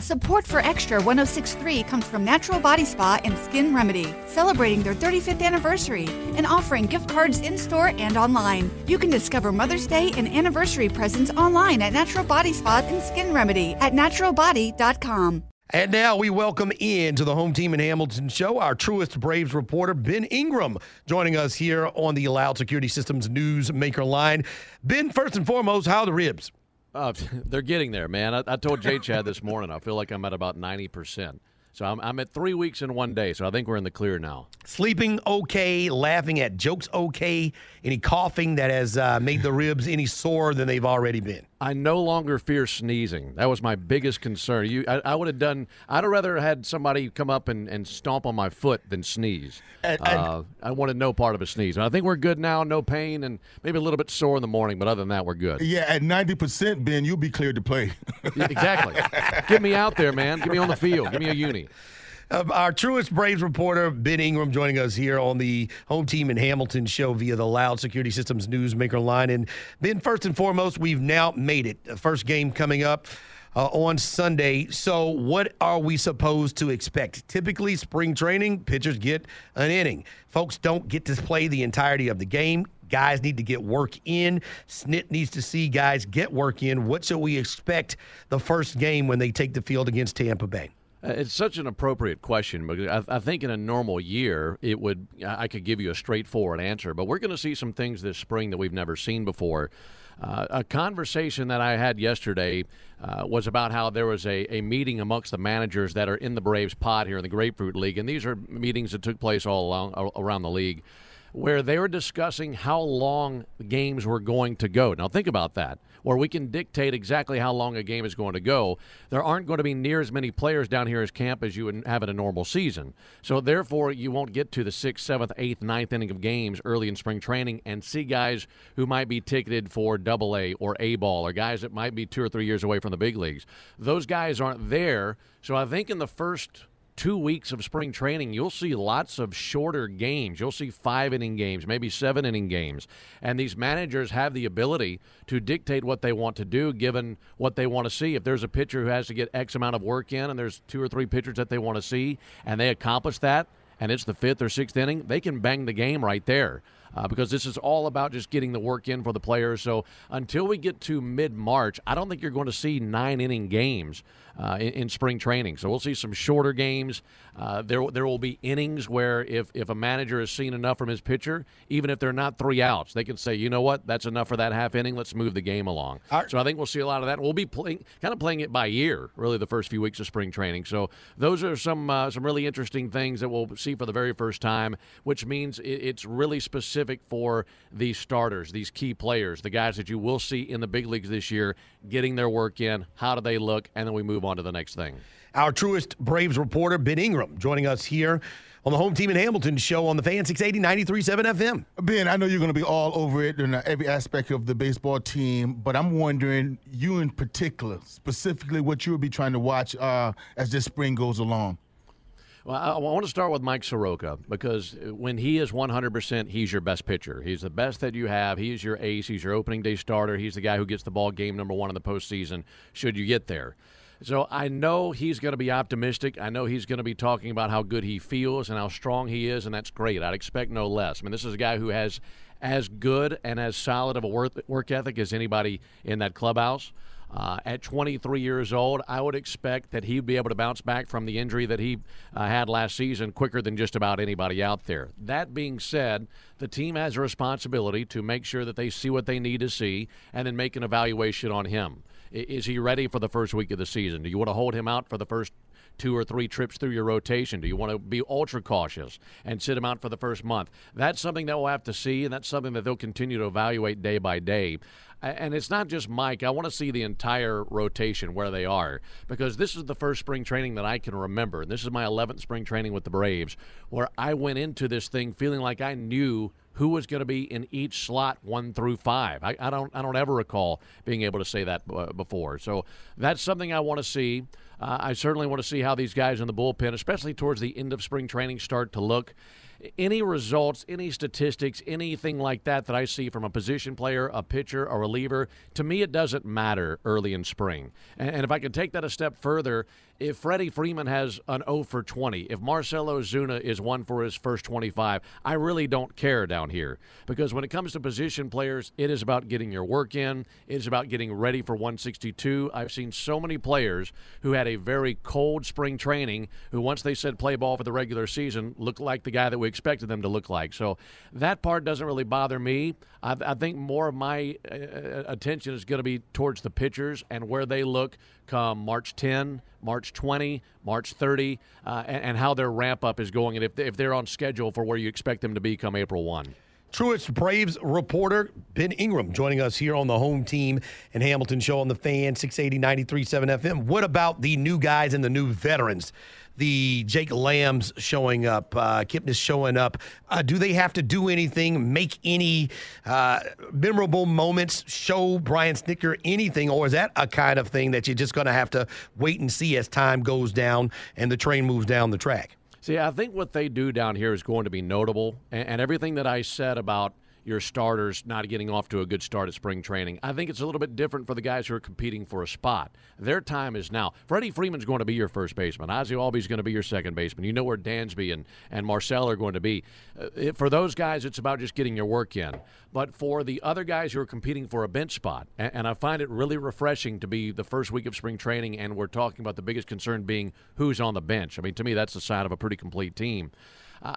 Support for Extra 1063 comes from Natural Body Spa and Skin Remedy, celebrating their 35th anniversary and offering gift cards in store and online. You can discover Mother's Day and anniversary presents online at Natural Body Spa and Skin Remedy at naturalbody.com. And now we welcome in to the home team in Hamilton show our Truist Braves reporter, Ben Ingram, joining us here on the Allowed Security Systems Newsmaker line. Ben, first and foremost, how the ribs? Uh, they're getting there, man. I, I told Jay Chad this morning. I feel like I'm at about ninety percent. So I'm, I'm at three weeks in one day. So I think we're in the clear now. Sleeping okay, laughing at jokes okay. Any coughing that has uh, made the ribs any sore than they've already been? I no longer fear sneezing. That was my biggest concern. You, I, I would have done. I'd have rather had somebody come up and, and stomp on my foot than sneeze. And- and- uh, I wanted no part of a sneeze. And I think we're good now. No pain and maybe a little bit sore in the morning, but other than that, we're good. Yeah, at ninety percent, Ben, you'll be cleared to play. Yeah, exactly. Get me out there, man. Get me on the field. Give me a uni. Uh, our Truist Braves reporter, Ben Ingram, joining us here on the home team in Hamilton show via the Loud Security Systems Newsmaker line. And Ben, first and foremost, we've now made it. The first game coming up uh, on Sunday. So, what are we supposed to expect? Typically, spring training, pitchers get an inning. Folks don't get to play the entirety of the game. Guys need to get work in. Snit needs to see guys get work in. What should we expect the first game when they take the field against Tampa Bay? Uh, It's such an appropriate question because I, I think in a normal year it would I could give you a straightforward answer, but we're going to see some things this spring that we've never seen before. Uh, a conversation that I had yesterday uh, was about how there was a, a meeting amongst the managers that are in the Braves pod here in the Grapefruit League, and these are meetings that took place all along, around the league, where they were discussing how long games were going to go. Now think about that where we can dictate exactly how long a game is going to go. There aren't going to be near as many players down here as camp as you would have in a normal season. So therefore, you won't get to the sixth, seventh, eighth, ninth inning of games early in spring training and see guys who might be ticketed for Double A or A ball or guys that might be two or three years away from the big leagues. Those guys aren't there. So I think in the first two weeks of spring training, you'll see lots of shorter games. You'll see five inning games, maybe seven inning games. And these managers have the ability to dictate what they want to do given what they want to see. If there's a pitcher who has to get X amount of work in and there's two or three pitchers that they want to see and they accomplish that, and it's the fifth or sixth inning, they can bang the game right there. Uh, because this is all about just getting the work in for the players. So until we get to mid March, I don't think you're going to see nine inning games uh, in, in spring training. So we'll see some shorter games. Uh, there there will be innings where if if a manager has seen enough from his pitcher, even if they're not three outs, they can say, you know what, that's enough for that half inning. Let's move the game along. so I think we'll see a lot of that. We'll be playing kind of playing it by ear, really, the first few weeks of spring training. So those are some uh, some really interesting things that we'll see for the very first time, which means it's really specific for these starters, these key players, the guys that you will see in the big leagues this year, getting their work in. How do they look? And then we move on to the next thing. Our Truist Braves reporter, Ben Ingram, joining us here on the home team in Hamilton show on the fan 680 93.7 FM. Ben, I know you're going to be all over it in uh, every aspect of the baseball team, but I'm wondering, you in particular, specifically what you'll be trying to watch uh, as this spring goes along. Well, I, I want to start with Mike Soroka because when he is 100%, he's your best pitcher. He's the best that you have. He's your ace. He's your opening day starter. He's the guy who gets the ball game number one in the postseason, should you get there. So I know he's going to be optimistic. I know he's going to be talking about how good he feels and how strong he is, and that's great. I'd expect no less. I mean, this is a guy who has as good and as solid of a work, work ethic as anybody in that clubhouse. Uh, at 23 years old, I would expect that he'd be able to bounce back from the injury that he uh, had last season quicker than just about anybody out there. That being said, the team has a responsibility to make sure that they see what they need to see and then make an evaluation on him. Is he ready for the first week of the season? Do you want to hold him out for the first two or three trips through your rotation? Do you want to be ultra cautious and sit him out for the first month? That's something that we'll have to see, and that's something that they'll continue to evaluate day by day. And it's not just Mike. I want to see the entire rotation where they are because this is the first spring training that I can remember. And this is my 11th spring training with the Braves where I went into this thing feeling like I knew who was going to be in each slot one through five. I, I don't I don't ever recall being able to say that uh, before. So that's something I want to see. Uh, I certainly want to see how these guys in the bullpen, especially towards the end of spring training, start to look any results, any statistics, anything like that that I see from a position player, a pitcher, a reliever, to me it doesn't matter early in spring. And, if I can take that a step further, if Freddie Freeman has an 0 for 20, if Marcell Ozuna is one for his first 25, I really don't care down here because when it comes to position players, it is about getting your work in. It is about getting ready for 162. I've seen so many players who had a very cold spring training who, once they said play ball for the regular season, looked like the guy that we expected them to look like. So that part doesn't really bother me. I, I think more of my uh, uh attention is going to be towards the pitchers and where they look come March 10, March 20, March 30, uh, and, and, how their ramp up is going, and if, if they're on schedule for where you expect them to be come April 1. Truist Braves reporter Ben Ingram joining us here on the home team and Hamilton show on the fan 680 93.7 FM. What about the new guys and the new veterans? The Jake Lambs showing up, uh, Kipnis showing up. Uh, do they have to do anything, make any uh, memorable moments, show Brian Snitker anything, or is that a kind of thing that you're just going to have to wait and see as time goes down and the train moves down the track? See, I think what they do down here is going to be notable, and, and everything that I said about your starters not getting off to a good start at spring training. I think it's a little bit different for the guys who are competing for a spot. Their time is now. Freddie Freeman's going to be your first baseman. Ozzie Albies going to be your second baseman. You know where Dansby and, and Marcell are going to be. Uh, for those guys, it's about just getting your work in. But for the other guys who are competing for a bench spot, and, and I find it really refreshing to be the first week of spring training, and we're talking about the biggest concern being who's on the bench. I mean, to me, that's the sign of a pretty complete team.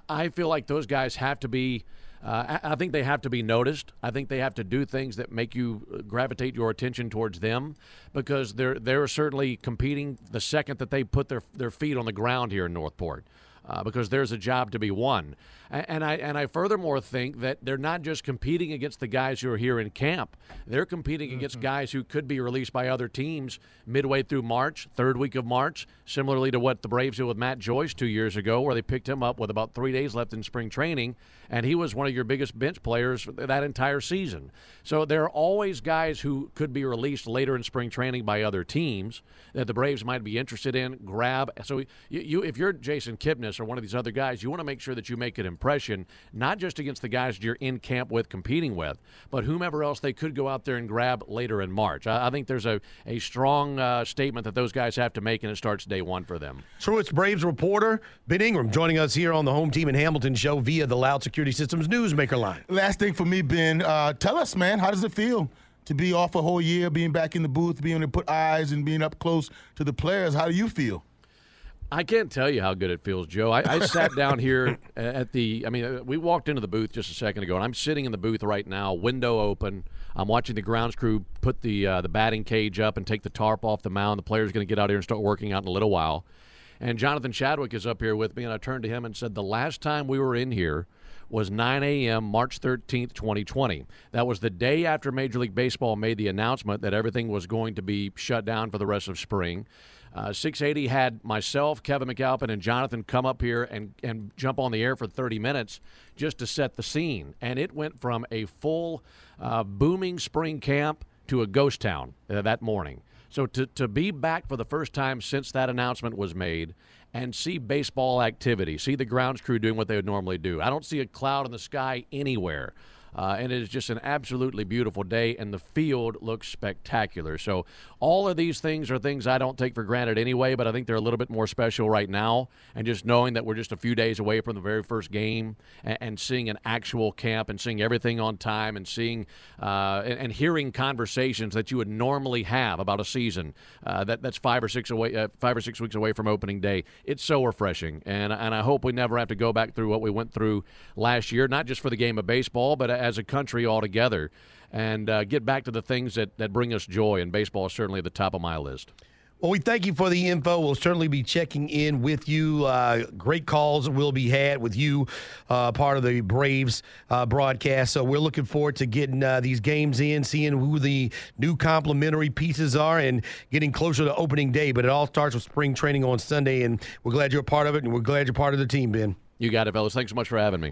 I feel like those guys have to be – uh, I think they have to be noticed. I think they have to do things that make you uh, gravitate your attention towards them because they're they're certainly competing the second that they put their their feet on the ground here in North Port uh, because there's a job to be won. And I and I furthermore think that they're not just competing against the guys who are here in camp. They're competing mm-hmm. against guys who could be released by other teams midway through March, third week of March, similarly to what the Braves did with Matt Joyce two years ago, where they picked him up with about three days left in spring training, and he was one of your biggest bench players that entire season. So there are always guys who could be released later in spring training by other teams that the Braves might be interested in. Grab so you, you if you're Jason Kipnis or one of these other guys, you want to make sure that you make an impression, not just against the guys you're in camp with, competing with, but whomever else they could go out there and grab later in March. I, I think there's a, a strong uh, statement that those guys have to make, and it starts day one for them. Truist Braves reporter Ben Ingram joining us here on the home team in Hamilton show via the Loud Security Systems Newsmaker line. Last thing for me, Ben, uh, tell us, man, how does it feel? To be off a whole year, being back in the booth, being able to put eyes and being up close to the players, how do you feel? I can't tell you how good it feels, Joe. I, I sat down here at the. I mean, uh, we walked into the booth just a second ago, and I'm sitting in the booth right now, window open. I'm watching the grounds crew put the uh, the batting cage up and take the tarp off the mound. The player's going to get out here and start working out in a little while. And Jonathan Chadwick is up here with me, and I turned to him and said, "The last time we were in here." was 9 a.m. March 13th, 2020. That was the day after Major League Baseball made the announcement that everything was going to be shut down for the rest of spring. Uh, 680 had myself, Kevin McAlpin, and Jonathan come up here and, and jump on the air for 30 minutes just to set the scene. And it went from a full uh, booming spring camp to a ghost town uh, that morning. So to, to be back for the first time since that announcement was made and see baseball activity, see the grounds crew doing what they would normally do. I don't see a cloud in the sky anywhere. Uh, and it is just an absolutely beautiful day, and the field looks spectacular. So, all of these things are things I don't take for granted anyway, but I think they're a little bit more special right now. And just knowing that we're just a few days away from the very first game and, and seeing an actual camp and seeing everything on time and seeing uh, and, and, hearing conversations that you would normally have about a season uh, that, that's five or six away, uh, five or six weeks away from opening day, it's so refreshing. And, and I hope we never have to go back through what we went through last year, not just for the game of baseball, but as a country altogether and uh, get back to the things that, that bring us joy. And baseball is certainly at the top of my list. Well, we thank you for the info. We'll certainly be checking in with you. Uh, great calls will be had with you, uh, part of the Braves uh, broadcast. So we're looking forward to getting uh, these games in, seeing who the new complementary pieces are, and getting closer to opening day. But it all starts with spring training on Sunday, and we're glad you're a part of it, and we're glad you're part of the team, Ben. You got it, fellas. Thanks so much for having me.